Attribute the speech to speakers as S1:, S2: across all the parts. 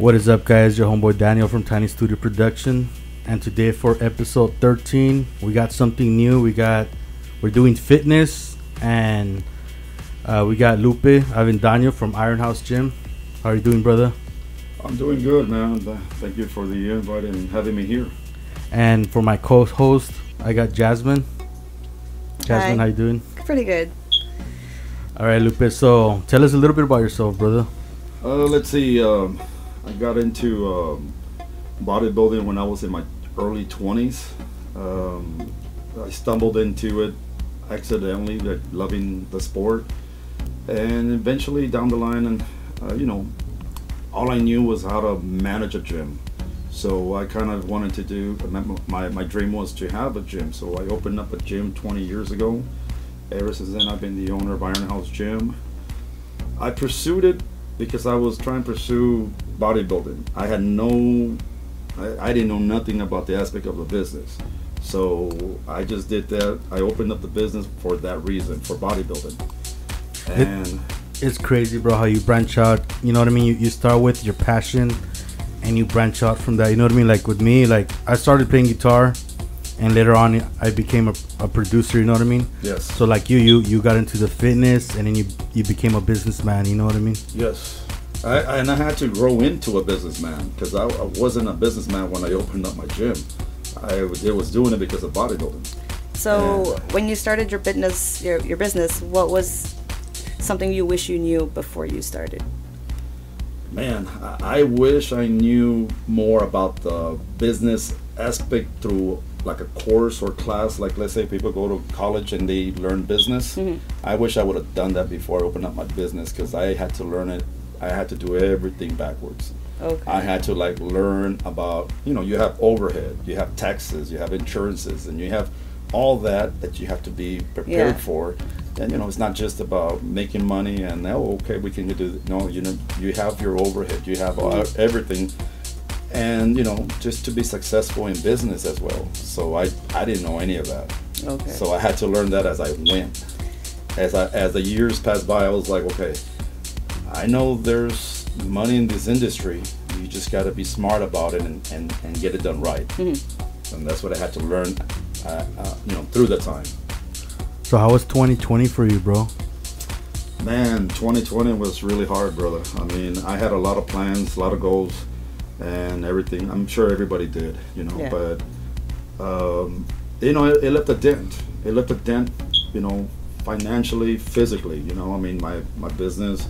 S1: What is up, guys? Your homeboy Daniel from Tiny Studio Production, and today for episode 13, we got something new. We got we're doing fitness, and uh, we got Lupe Daniel from Iron House Gym. How are you doing, brother?
S2: I'm doing good, man. Thank you for the invite and having me here.
S1: And for my co-host, I got Jasmine. Jasmine,
S3: Hi.
S1: how you doing?
S3: Pretty good.
S1: All right, Lupe. So tell us a little bit about yourself, brother.
S2: Uh, let's see. Um, I got into um, bodybuilding when I was in my early 20s. Um, I stumbled into it accidentally, like loving the sport, and eventually down the line, and uh, you know, all I knew was how to manage a gym. So I kind of wanted to do. My, my dream was to have a gym. So I opened up a gym 20 years ago. Ever since then, I've been the owner of Iron House Gym. I pursued it because I was trying to pursue bodybuilding. I had no, I, I didn't know nothing about the aspect of the business. So I just did that. I opened up the business for that reason, for bodybuilding. And
S1: It's crazy, bro, how you branch out. You know what I mean? You, you start with your passion and you branch out from that. You know what I mean? Like with me, like I started playing guitar and later on I became a, a producer, you know what I mean?
S2: yes,
S1: So like you, you you got into the fitness and then you you became a businessman, you know what I mean?
S2: yes. I, and I had to grow into a businessman because I, I wasn't a businessman when I opened up my gym. I was, I was doing it because of bodybuilding.
S3: So, when you started your business, your your business, what was something you wish you knew before you started?
S2: Man, I I wish I knew more about the business aspect through like a course or class. Like, let's say people go to college and they learn business. Mm-hmm. I wish I would have done that before I opened up my business because I had to learn it. I had to do everything backwards.
S3: Okay.
S2: I had to like learn about, you know, you have overhead, you have taxes, you have insurances, and you have all that that you have to be prepared
S3: Yeah.
S2: for. And you know, it's not just about making money and oh, okay, we can do. No, you know, you have your overhead, you have all, everything, and you know, just to be successful in business as well. So I, I didn't know any of that.
S3: Okay.
S2: So I had to learn that as I went. As I, as the years passed by, I was like, okay, I know there's money in this industry. You just got to be smart about it and, and, and get it done right. And that's what I had to learn, uh, uh, you know, through the time.
S1: So how was 2020 for you, bro?
S2: Man, 2020 was really hard, brother. I mean, I had a lot of plans, a lot of goals, and everything. I'm sure everybody did, you know.
S3: Yeah.
S2: But um, you know, it, it left a dent. It left a dent, you know, financially, physically. You know, I mean, my my business.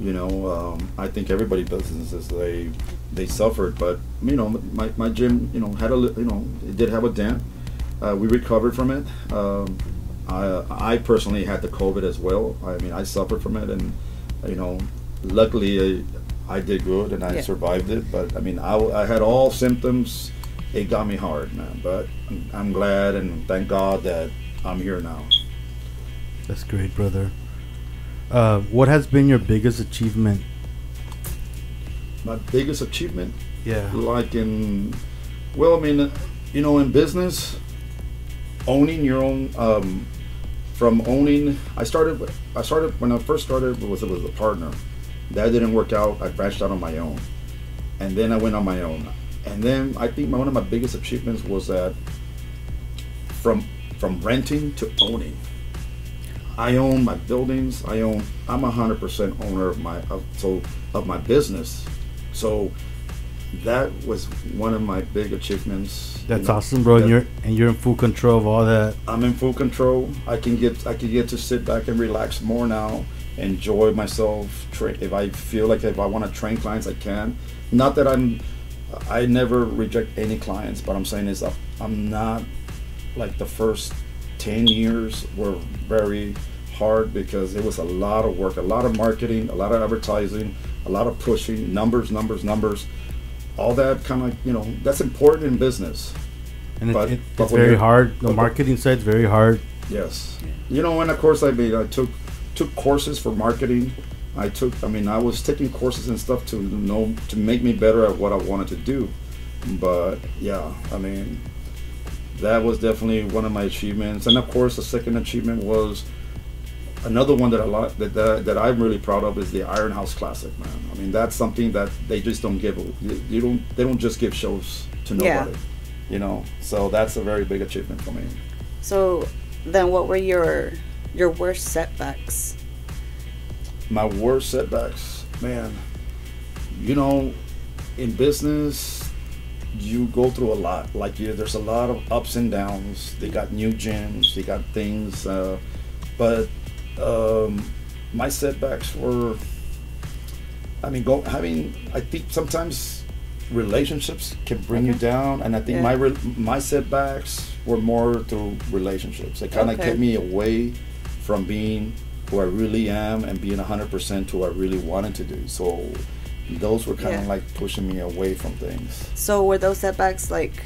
S2: You know, um, I think everybody businesses they they suffered, but you know, my, my gym, you know, had a you know, it did have a dent. Uh, we recovered from it. Um, I, I personally had the COVID as well. I mean, I suffered from it, and you know, luckily I, I did good and I
S3: Yeah.
S2: survived it. But I mean, I, I had all symptoms. It got me hard, man. But I'm, I'm glad and thank God that I'm here now.
S1: That's great, brother. Uh, what has been your biggest achievement?
S2: My biggest achievement,
S1: Yeah.
S2: like in, well, I mean, you know, in business, owning your own. Um, from owning, I started. I started when I first started was was a partner. That didn't work out. I branched out on my own, and then I went on my own. And then I think my, one of my biggest achievements was that from from renting to owning. I own my buildings. I own. I'm a hundred percent owner of my of, so of my business. So that was one of my big achievements. you
S1: That's
S2: know,
S1: awesome, bro. And you're and you're in full control of all that.
S2: I'm in full control. I can get I can get to sit back and relax more now, enjoy myself. Tra- if I feel like if I want to train clients, I can. Not that I'm. I never reject any clients, but I'm saying is I'm not like the first ten years were very hard because it was a lot of work, a lot of marketing, a lot of advertising, a lot of pushing, numbers, numbers, numbers. All that kind of you know that's important in business.
S1: And
S2: But-
S1: it,
S2: but
S1: it's very hard. The marketing side's very hard.
S2: Yes. You know, and of course, I mean, I took took courses for marketing. I took, I mean, I was taking courses and stuff to know to make me better at what I wanted to do. But yeah, I mean, that was definitely one of my achievements. And of course, the second achievement was another one that I like that, that that I'm really proud of is the Iron House Classic, man. I mean, that's something that they just don't give. You, don't. They don't just give shows to
S3: Yeah.
S2: nobody. You know, so that's a very big achievement for me.
S3: So then, what were your your worst setbacks?
S2: my worst setbacks, man. You know, in business, you go through a lot. Like you, there's a lot of ups and downs. They got new gyms, they got things, uh, but um, my setbacks were. I mean, go having. I think sometimes relationships can bring you down, and I think
S3: Yeah.
S2: my re- my setbacks were more through relationships. They kind of
S3: Okay.
S2: kept me away from being who I really am and being 100% who I really wanted to do. So those were kind of
S3: Yeah.
S2: like pushing me away from things.
S3: So were those setbacks like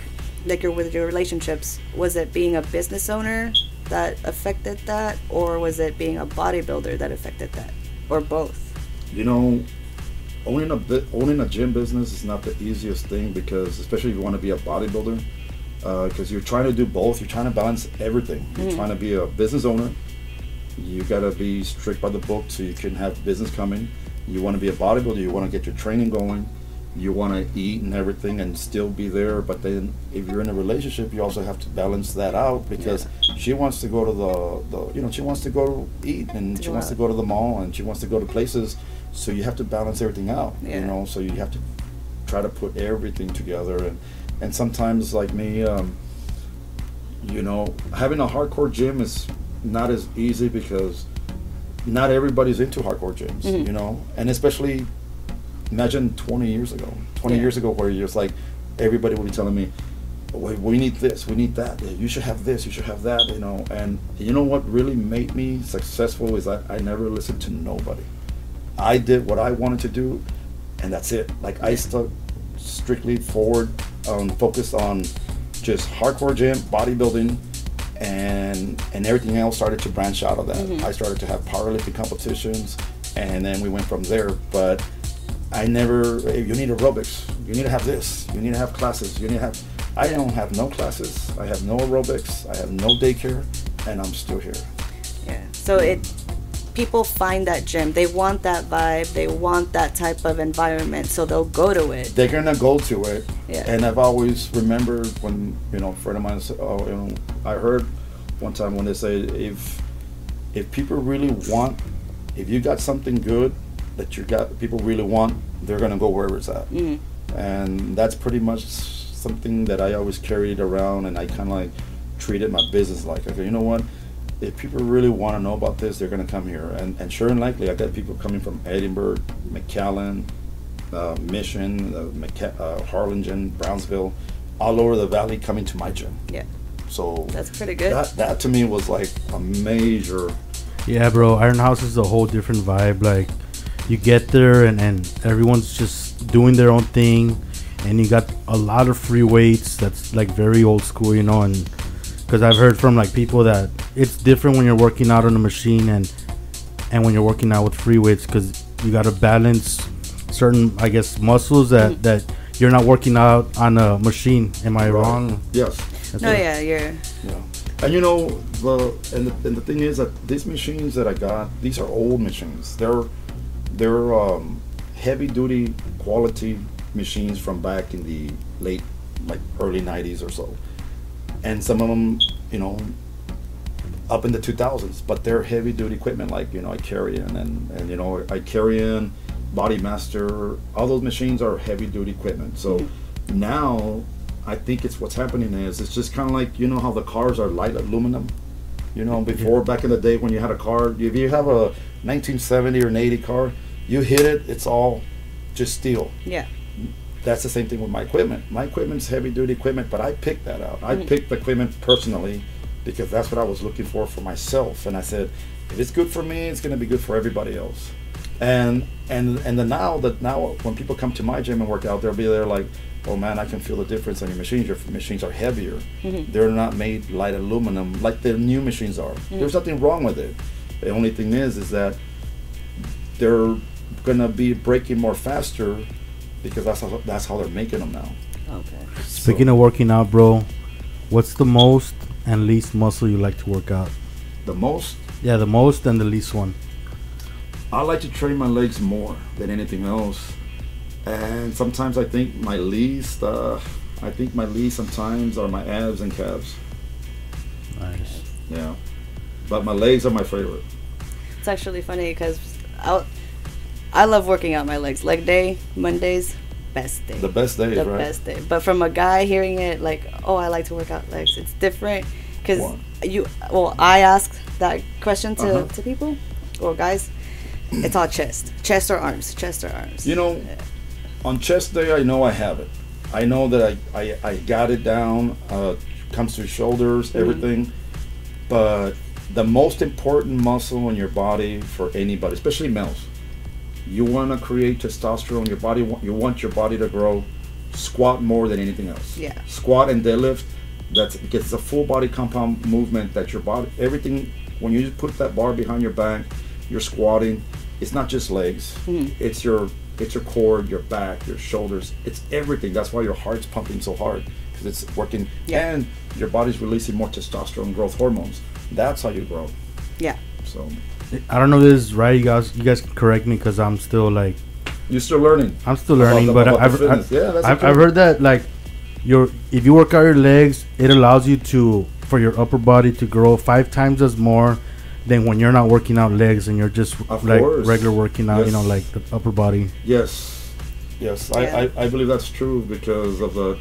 S3: like your with your relationships? Was it being a business owner that affected that, or was it being a bodybuilder that affected that, or both?
S2: You know, owning a owning a gym business is not the easiest thing because, especially if you want to be a bodybuilder, because you're trying to do both. You're trying to balance everything. You're
S3: Mhm.
S2: trying to be a business owner. You gotta be strict by the book so you can have business coming. You want to be a bodybuilder. You want to get your training going. You want to eat and everything and still be there. But then, if you're in a relationship, you also have to balance that out because she wants to go to the, the you know she wants to go eat and she wants to go to the mall and she wants to go to places. So you have to balance everything out.
S3: Yeah.
S2: You know, so you have to try to put everything together and and sometimes like me um, you know having a hardcore gym is not as easy because not everybody's into hardcore gyms
S3: Mhm.
S2: you know? And especially imagine 20 years ago 20
S3: Yeah.
S2: years ago where you're just like everybody would be telling me we, we need this we need that you should have this you should have that you know? And you know what really made me successful is that i never listened to nobody. I did what i wanted to do and that's it. Like i stuck strictly forward um, focused on just hardcore gym bodybuilding and and everything else started to branch out of that.
S3: Mhm.
S2: i started to have powerlifting competitions and then we went from there. But i never. You need aerobics. You need to have this. You need to have classes. You need to have i don't have no classes. I have no aerobics. I have no daycare and i'm still here.
S3: Yeah. So it people find that gym. They want that vibe. They want that type of environment. So they'll go to it.
S2: they're gonna go to it.
S3: Yeah.
S2: And I've always remembered when you know a friend of mine said, "Oh, you know," I heard one time when they say if if people really want, if you got something good that you got people really want, they're gonna go wherever it's at.
S3: Mm.
S2: And that's pretty much something that I always carried around, and I kind of like treated my business like, okay, you know what? If people really want to know about this, they're gonna come here, and and sure and likely, I got people coming from Edinburg, McAllen, uh, Mission, uh, McCa- uh, Harlingen, Brownsville, all over the valley coming to my gym.
S3: Yeah.
S2: So
S3: That's pretty good.
S2: That that to me was like a major.
S1: Yeah, bro. Iron House is a whole different vibe. Like, you get there and, and everyone's just doing their own thing, and you got a lot of free weights. That's like very old school, you know. And because I've heard from like people that it's different when you're working out on a machine and and when you're working out with free weights because you got to balance certain, I guess, muscles that
S3: Mhm.
S1: that you're not working out on a machine. Am I wrong?
S2: Yes.
S1: That's
S3: No,
S1: it.
S3: yeah, you're
S2: Yeah. And you know, the and the, and the thing is that these machines that I got, these are old machines. They're they're um, heavy duty quality machines from back in the late like early 90s or so. And some of them, you know, up in the 2000s, but they're heavy duty equipment like, you know, I carry in and and you know, I carry in Body Master, all those machines are heavy duty equipment. So mm-hmm. now I think it's what's happening is it's just kind of like you know how the cars are light aluminum. You know, before back in the day when you had a car, if you have a 1970 or an 80 car, you hit it, it's all just steel.
S3: yeah.
S2: That's the same thing with my equipment. My equipment's heavy duty equipment, but I picked that out. I
S3: Mhm.
S2: picked the equipment personally because that's what I was looking for for myself. And I said, if it's good for me, it's going to be good for everybody else. And and and the now that now when people come to my gym and work out, they'll be there like, oh man, I can feel the difference on your machines. Your machines are heavier.
S3: Mhm.
S2: They're not made light aluminum like the new machines are. There's nothing wrong with it. The only thing is, is that they're gonna be breaking more faster because that's how that's how they're making them now.
S3: Okay.
S1: Speaking of working out, bro, what's the most and least muscle you like to work out?
S2: the most
S1: Yeah, the most and the least one.
S2: I like to train my legs more than anything else, and sometimes I think my least. Uh, I think my least sometimes are my abs and calves.
S1: Nice.
S2: Yeah, but my legs are my favorite.
S3: It's actually funny because I, love working out my legs. Leg day, Mondays, best day.
S2: The best days,
S3: the
S2: right?
S3: best day. But from a guy hearing it, like, oh, I like to work out legs, it's different because you. Well, I ask that question to,
S2: Uh-huh.
S3: to people or guys. It's all chest, chest or arms, chest or arms.
S2: You know, on chest day, I know I have it. I know that I, I, I got it down. Uh, comes to shoulders,
S3: Mm-hmm.
S2: everything. But the most important muscle in your body for anybody, especially males, you want to create testosterone. Your body, you want your body to grow. Squat more than anything else.
S3: Yeah.
S2: Squat and deadlift. That's because it's a full body compound movement that your body, everything. When you just put that bar behind your back, you're squatting. It's not just legs.
S3: Mhm.
S2: It's your it's your core, your back, your shoulders. It's everything. That's why your heart's pumping so hard because it's working,
S3: Yeah.
S2: and your body's releasing more testosterone growth hormones. That's how you grow.
S3: Yeah.
S2: So
S1: I don't know if this is right. You guys, you guys can correct me because I'm still like
S2: you're still learning.
S1: I'm still learning.
S2: the-
S1: but
S2: about
S1: I've. I've,
S2: Yeah, that's
S1: I've. I've heard that like your if you work out your legs, it allows you to for your upper body to grow five times as more than when you're not working out legs and you're just
S2: Of
S1: like
S2: course.
S1: regular working out. You know, like the upper body
S2: Yes, yes,
S3: Yeah.
S2: I, I, I believe that's true because of the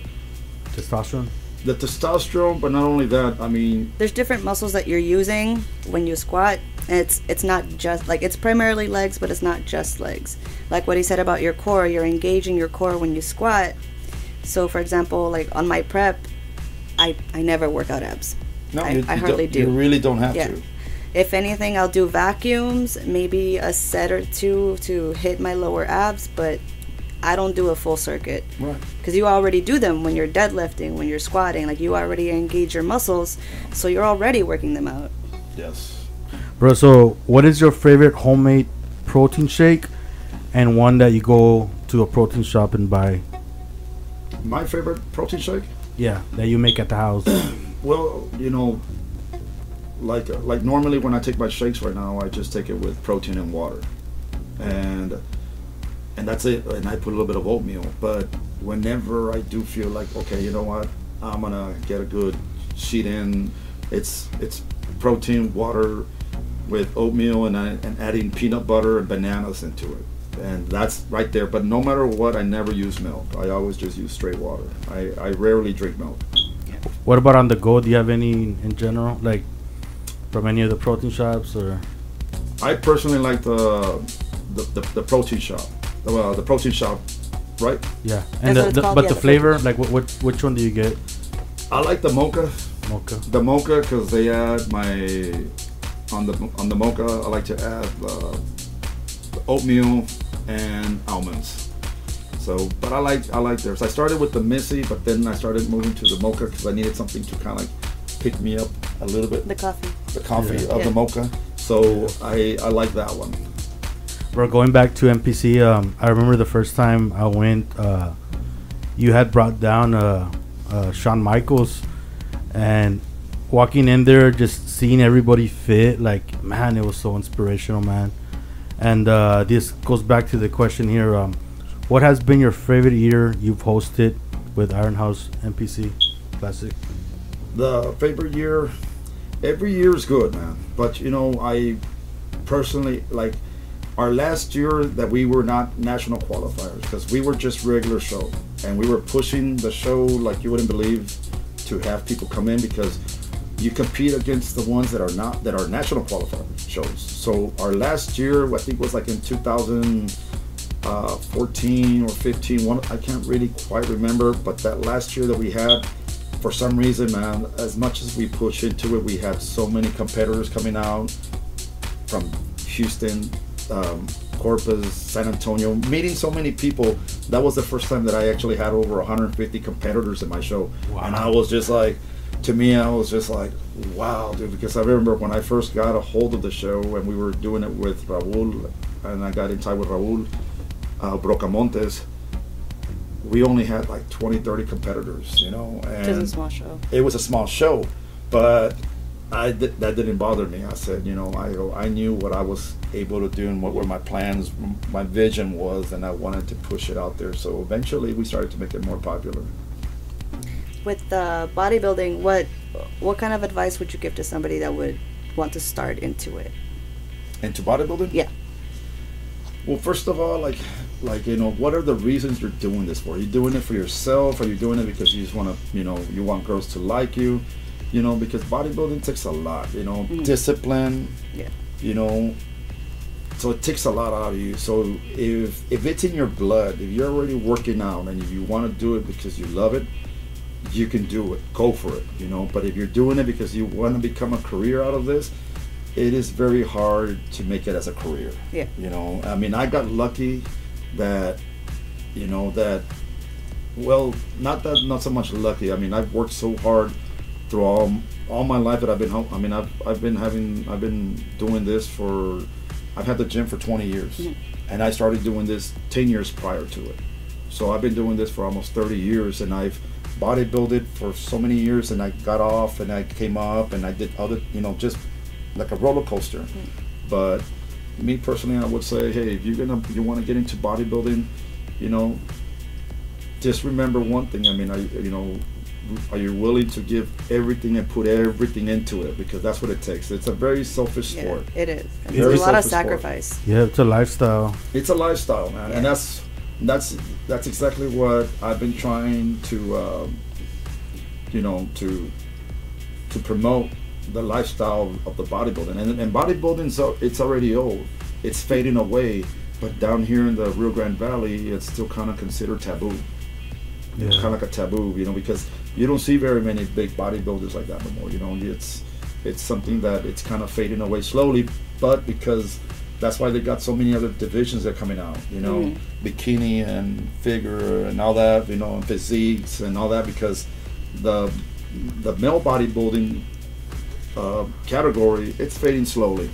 S1: testosterone.
S2: the testosterone. But not only that, I mean,
S3: There's different muscles that you're using when you squat. And it's it's not just like it's primarily legs, but it's not just legs. Like what he said about your core, you're engaging your core when you squat. So, for example, like on my prep, I I never work out abs.
S2: no,
S3: I-
S2: you,
S3: I hardly
S2: don't- You really don't have
S3: Yeah.
S2: to.
S3: If anything, I'll do vacuums, maybe a set or two to hit my lower abs, but I don't do a full circuit
S2: Right.
S3: because you already do them when you're deadlifting, when you're squatting. Like you already engage your muscles, so you're already working them out.
S2: Yes.
S1: Bro, so what is your favorite homemade protein shake, and one that you go to a protein shop and buy?
S2: My favorite protein shake.
S1: Yeah, that you make at the house.
S2: Well, you know, like uh, like normally when I take my shakes right now, I just take it with protein and water, and and that's it. And I put a little bit of oatmeal. But whenever I do feel like okay, you know what, I'm gonna get a good sheet in. It's it's protein, water, with oatmeal and I, and adding peanut butter and bananas into it. And that's right there. But no matter what, I never use milk. I always just use straight water. I, I rarely drink milk.
S1: what about on the go? Do you have any in general, like from any of the protein shops or?
S2: I personally like the the, the, the protein shop. Well, the protein shop, right?
S1: Yeah, and the, the,
S3: called,
S1: but
S3: yeah,
S1: the
S3: the
S1: flavor, like what, what which one do you get?
S2: I like the mocha.
S1: Mocha.
S2: The mocha because they add my on the on the mocha. I like to add uh, the oatmeal and almonds. So, but I like I like theirs. I started with the Missy, but then I started moving to the mocha because I needed something to kind of like pick me up a little bit.
S3: The coffee.
S2: The coffee
S1: Yeah.
S2: of
S3: Yeah.
S2: the mocha. So I I like that one.
S1: Bro, going back to NPC, um, I remember the first time I went, uh, you had brought down uh, uh, Shawn Michaels, and walking in there, just seeing everybody fit, like man, it was so inspirational, man. And uh, this goes back to the question here: um, What has been your favorite year you've hosted with Iron House NPC Classic?
S2: the favorite year every year is good man but you know i personally like our last year that we were not national qualifiers because we were just regular show and we were pushing the show like you wouldn't believe to have people come in because you compete against the ones that are not that are national qualifier shows. So our last year i think was like in 2014 or 15 one i can't really quite remember but that last year that we had for some reason, man, as much as we push into it, we had so many competitors coming out from Houston, um, Corpus, San Antonio, meeting so many people. That was the first time that I actually had over 150 competitors in my show, and I was just like, to me, I was just like, wow, dude. Because I remember when I first got a hold of the show, and we were doing it with Raul, and I got in touch with Raul uh, Brocamontes. We only had like 20, 30 competitors, you know, and
S3: It was a small show.
S2: it was a small show, but I that didn't bother me. I said, you know, I I knew what I was able to do and what were my plans, my vision was, and I wanted to push it out there. So eventually, we started to make it more popular.
S3: With the bodybuilding, what what kind of advice would you give to somebody that would want to start into it?
S2: Into bodybuilding?
S3: Yeah.
S2: Well, first of all, like, like you know, what are the reasons you're doing this for? Are you doing it for yourself? Are you doing it because you just want to, you know, you want girls to like you? You know, because bodybuilding takes a lot. You know,
S3: Mhm.
S2: discipline.
S3: Yeah.
S2: You know, so it takes a lot out of you. So if if it's in your blood, if you're already working out and if you want to do it because you love it, you can do it. Go for it. You know, but if you're doing it because you want to become a career out of this, it is very hard to make it as a career.
S3: Yeah.
S2: You know, I mean, I got lucky that, you know, that, well, not that, not so much lucky. I mean, I've worked so hard through all all my life that I've been home. I mean, I've I've been having I've been doing this for, I've had the gym for 20 years,
S3: Mhm.
S2: and I started doing this 10 years prior to it. So I've been doing this for almost 30 years, and I've bodybuilded for so many years, and I got off, and I came up, and I did other, you know, just like a roller coaster. Mm. But me personally, I would say, hey, if you're gonna you want to get into bodybuilding, you know, just remember one thing. I mean, I you, you know, are you willing to give everything and put everything into it? Because that's what it takes. It's a very selfish
S3: Yeah,
S2: sport.
S3: it is. And
S2: Very
S3: There's a lot of
S2: selfish sport.
S3: sacrifice.
S1: Yeah, it's a lifestyle.
S2: It's a lifestyle, man, and that's that's that's exactly what I've been trying to, um, you know, to to promote the lifestyle of the bodybuilding. And, and bodybuilding, so it's already old. It's fading away. But down here in the Rio Grande Valley, it's still kind of considered taboo.
S1: Yeah.
S2: Kind of like a taboo, you know, because you don't see very many big bodybuilders like that no more. You know, it's it's something that it's kind of fading away slowly. But because that's why they got so many other divisions that are coming out. You know,
S3: Mhm.
S2: bikini and figure and all that. You know, and physiques and all that because the the male bodybuilding uh, category it's fading slowly.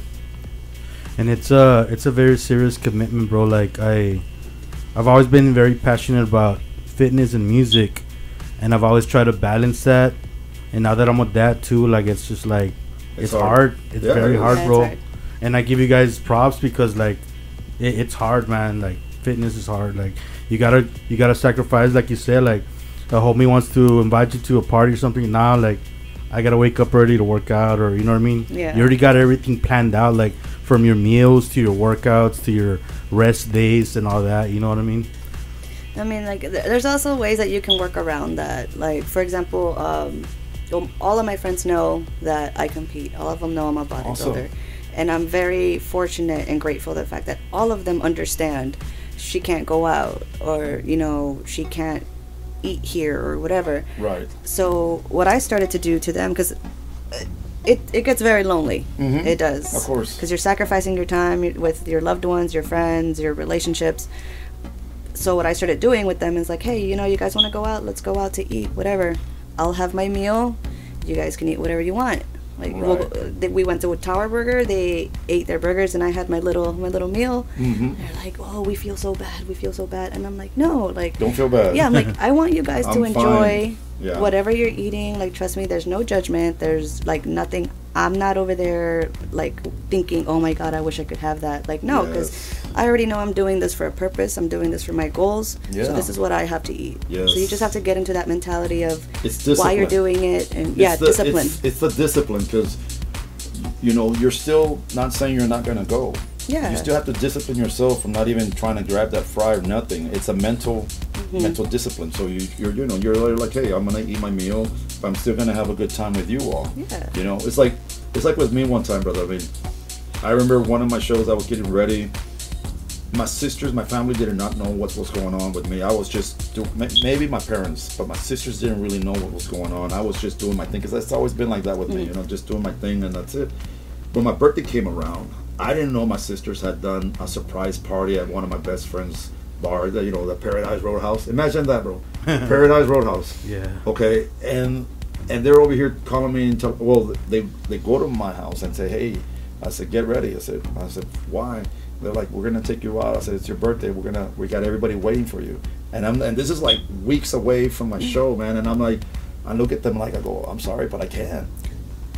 S1: and it's a it's a very serious commitment, bro. Like I, I've always been very passionate about fitness and music, and I've always tried to balance that. And now that I'm with that too, like it's just like it's,
S2: It's hard.
S1: hard. It's
S2: Yeah,
S1: very
S2: it is.
S1: hard,
S3: Yeah, it's
S1: bro.
S3: hard.
S1: And I give you guys props because like it, it's hard, man. Like fitness is hard. Like you gotta you gotta sacrifice, like you said. Like a homie wants to invite you to a party or something. Now, like I gotta wake up early to work out, or you know what I mean.
S3: Yeah.
S1: You already got everything planned out, like from your meals to your workouts to your rest days and all that. You know what I mean?
S3: I mean, like, th- there's also ways that you can work around that. Like, for example, um, um, all of my friends know that I compete. All of them know I'm a bodybuilder.
S2: Awesome.
S3: And I'm very fortunate and grateful the fact that all of them understand she can't go out or, you know, she can't eat here or whatever.
S2: Right.
S3: So, what I started to do to them, because it, it gets very lonely.
S2: Mhm.
S3: It does.
S2: Of course.
S3: Because you're sacrificing your time with your loved ones, your friends, your relationships. So, what I started doing with them is like, hey, you know, you guys want to go out? Let's go out to eat, whatever. I'll have my meal. You guys can eat whatever you want. Like we'll,
S2: Right.
S3: th- we went to a Tower Burger. They ate their burgers, and I had my little my little meal.
S2: hmm
S3: They're like, "Oh, we feel so bad. We feel so bad." And I'm like, "No, like
S2: Don't feel bad.
S3: yeah, I'm like, I want you guys to enjoy.
S2: Yeah.
S3: whatever you're eating. Like, trust me, there's no judgment. There's like nothing. I'm not over there like thinking, oh my god, I wish I could have that. Like, no, because
S2: Yes.
S3: I already know I'm doing this for a purpose. I'm doing this for my goals.
S2: Yeah.
S3: So this is what I have to eat. So you just have to get into that mentality of why you're doing it and yeah,
S2: It's the-
S3: discipline.
S2: It's, it's the discipline because, you know, you're still not saying you're not gonna go.
S3: Yeah.
S2: You still have to discipline yourself from not even trying to grab that fry or nothing. It's a mental,
S3: Mm-hmm.
S2: mental discipline. So you, you're, you know, you're like, hey, I'm gonna eat my meal, but I'm still gonna have a good time with you all.
S3: Yeah.
S2: You know, it's like, it's like with me one time, brother. I mean, I remember one of my shows. I was getting ready. My sisters, my family did not know what was going on with me. I was just do, ma- maybe my parents, but my sisters didn't really know what was going on. I was just doing my thing because it's always been like that with me. Mm. You know, just doing my thing and that's it. When my birthday came around, I didn't know my sisters had done a surprise party at one of my best friends' bar. The, you know, the Paradise Roadhouse. Imagine that, bro. Paradise Roadhouse.
S1: Yeah.
S2: Okay, and and they're over here calling me and tell, well, they they go to my house and say, hey, I said, get ready. I said, I said, why? They're like, we're gonna take you out. I said, it's your birthday. We're gonna, we got everybody waiting for you. And I'm, and this is like weeks away from my mm. show, man. And I'm like, I look at them like, I go, I'm sorry, but I can't.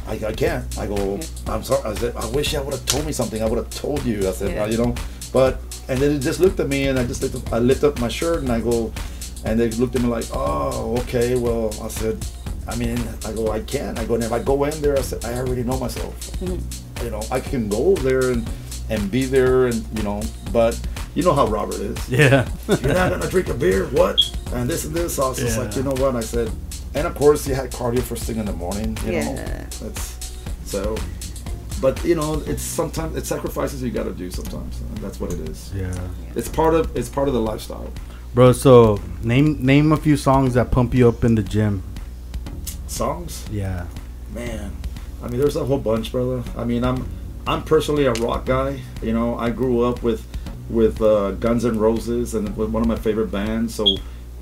S2: I, I can't. I go, I'm sorry. I said, I wish I would have told me something. I would have told you. I said,
S3: Yeah.
S2: you know, but and then it just looked at me and I just lift up, I lift up my shirt and I go, and they looked at me like, oh, okay. Well, I said, I mean, I go, I can't. I go, and if I go in there, I said, I already know myself. Mm-hmm. You know, I can go there and and be there and you know, but you know how Robert is
S1: Yeah.
S2: you're not gonna drink a beer, what? And this and this. I was just like, you know what? I said, and of course you had cardio first thing in the morning. You know,
S3: Yeah.
S2: that's so. But you know, it's sometimes it's sacrifices you got to do sometimes. And that's what it is.
S1: yeah.
S2: It's part of it's part of the lifestyle.
S1: Bro, so name name a few songs that pump you up in the gym.
S2: Songs,
S1: Yeah.
S2: man. I mean, there's a whole bunch, brother. I mean, I'm I'm personally a rock guy. You know, I grew up with with uh, Guns N' Roses and with one of my favorite bands. So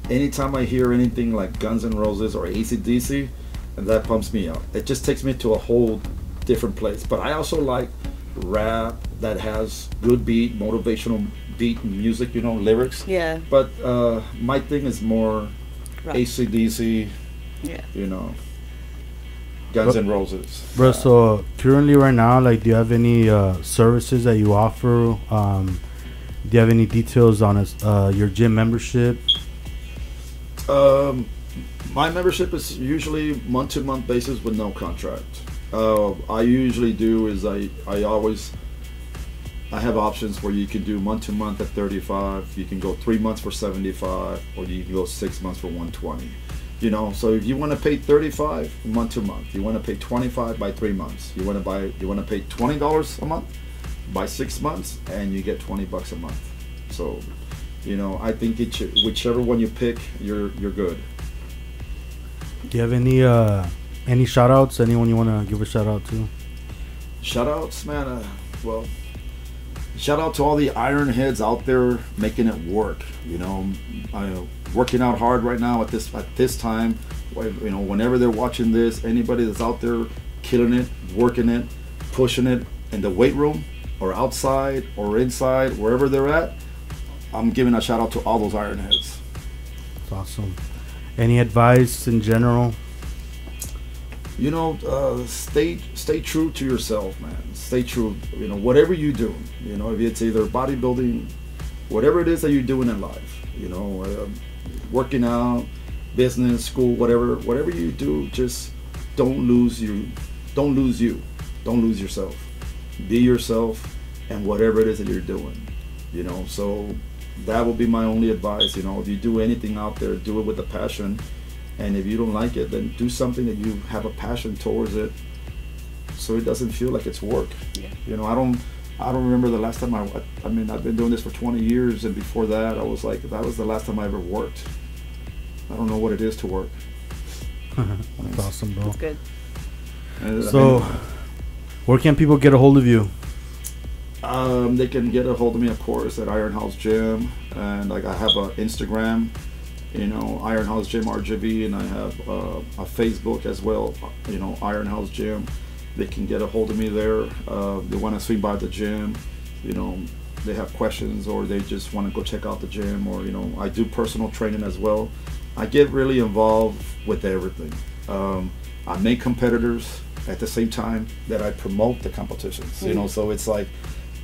S2: anytime I hear anything like Guns N' Roses or ACDC, and that pumps me up. It just takes me to a whole different place. But I also like rap that has good beat, motivational beat music, you know, lyrics.
S3: Yeah.
S2: But uh, my thing is more
S3: Rock.
S2: ACDC,
S3: Yeah.
S2: you know, Guns
S1: But-
S2: N' Roses.
S1: Bro,
S2: Uh,
S1: so currently right now, like, do you have any uh, services that you offer? Um, do you have any details on us, uh, your gym membership?
S2: Um, my membership is usually month to month basis with no contract. Uh, I usually do is I I always I have options where you can do month to month at 35. You can go three months for 75, or you can go six months for 120. You know, so if you want to pay 35 month to month, you want to pay 25 by three months. You want to buy you want to pay 20 dollars a month by six months, and you get 20 bucks a month. So, you know, I think it should, whichever one you pick, you're you're good.
S1: Do you have any uh, any shout outs? Anyone you want to give a shout out to?
S2: Shout outs, man. Uh, well, shout out to all the iron heads out there making it work. You know, I, working out hard right now at this at this time. You know, whenever they're watching this, anybody that's out there killing it, working it, pushing it in the weight room or outside or inside, wherever they're at, I'm giving a shout out to all those Ironheads.
S1: It's awesome. Any advice in general?
S2: you know, uh, stay stay true to yourself, man. Stay true. You know, whatever you do, you know, if it's either bodybuilding, whatever it is that you're doing in life, you know, uh, working out, business, school, whatever, whatever you do, just don't lose you. Don't lose you. Don't lose yourself. Be yourself, and whatever it is that you're doing, you know. So that will be my only advice. You know, if you do anything out there, do it with a passion and if you don't like it then do something that you have a passion towards it so it doesn't feel like it's work
S3: Yeah.
S2: you know i don't i don't remember the last time i i mean i've been doing this for 20 years and before that i was like that was the last time i ever worked i don't know what it is to work
S1: That's awesome, bro.
S3: That's good.
S2: And, I
S1: So,
S2: mean,
S1: where can people get a hold of you?
S2: Um, they can get a hold of me, of course, at Iron House Gym, and like I have a Instagram, you know, Iron House Gym RGV, and I have uh, a Facebook as well, you know, Iron House Gym. They can get a hold of me there. Uh, they want to swing by the gym, you know, they have questions or they just want to go check out the gym, or you know, I do personal training as well. I get really involved with everything. Um, I make competitors at the same time that I promote the competitions. You know, so it's like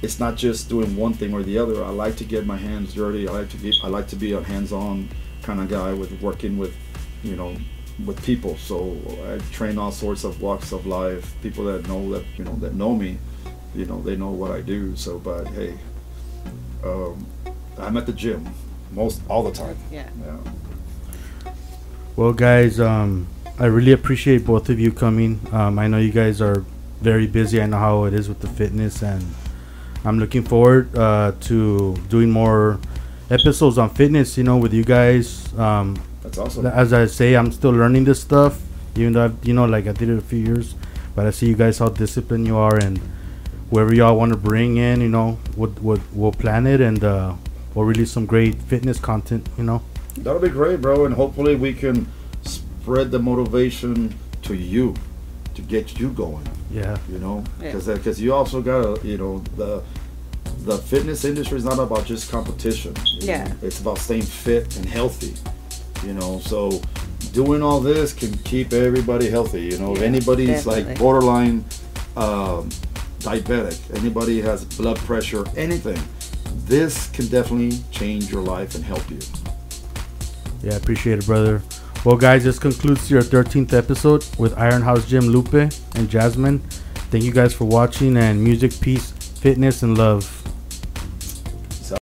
S2: it's not just doing one thing or the other. I like to get my hands dirty. I like to get, I like to be a hands-on kind of guy with working with, you know, with people. So I train all sorts of walks of life. People that know that you know that know me, you know, they know what I do. So, but hey, um, I'm at the gym most all the time.
S3: Yeah.
S2: Yeah.
S1: Well, guys, um, I really appreciate both of you coming. Um, I know you guys are very busy. I know how it is with the fitness, and I'm looking forward uh, to doing more episodes on fitness. You know, with you guys. Um,
S2: That's awesome.
S1: as I say, I'm still learning this stuff, even though I've, you know, like I did it a few years. But I see you guys how disciplined you are, and whoever y'all want to bring in, you know, we'll, we'll, we'll plan it and uh, we'll release some great fitness content. You know.
S2: That'll be great, bro, and hopefully we can spread the motivation to you to get you going.
S1: Yeah.
S2: You know,
S3: Yeah.
S2: because because you also got to you know the the fitness industry is not about just competition.
S3: Yeah.
S2: know. it's about staying fit and healthy. You know, so doing all this can keep everybody healthy. You know, if anybody's
S3: definitely.
S2: like borderline um, diabetic, anybody has blood pressure, anything, this can definitely change your life and help you.
S1: Yeah, appreciate it, brother. Well, guys, this concludes your 13th episode with Iron House Gym Lupe and Jasmine. Thank you guys for watching and music, peace, fitness, and love.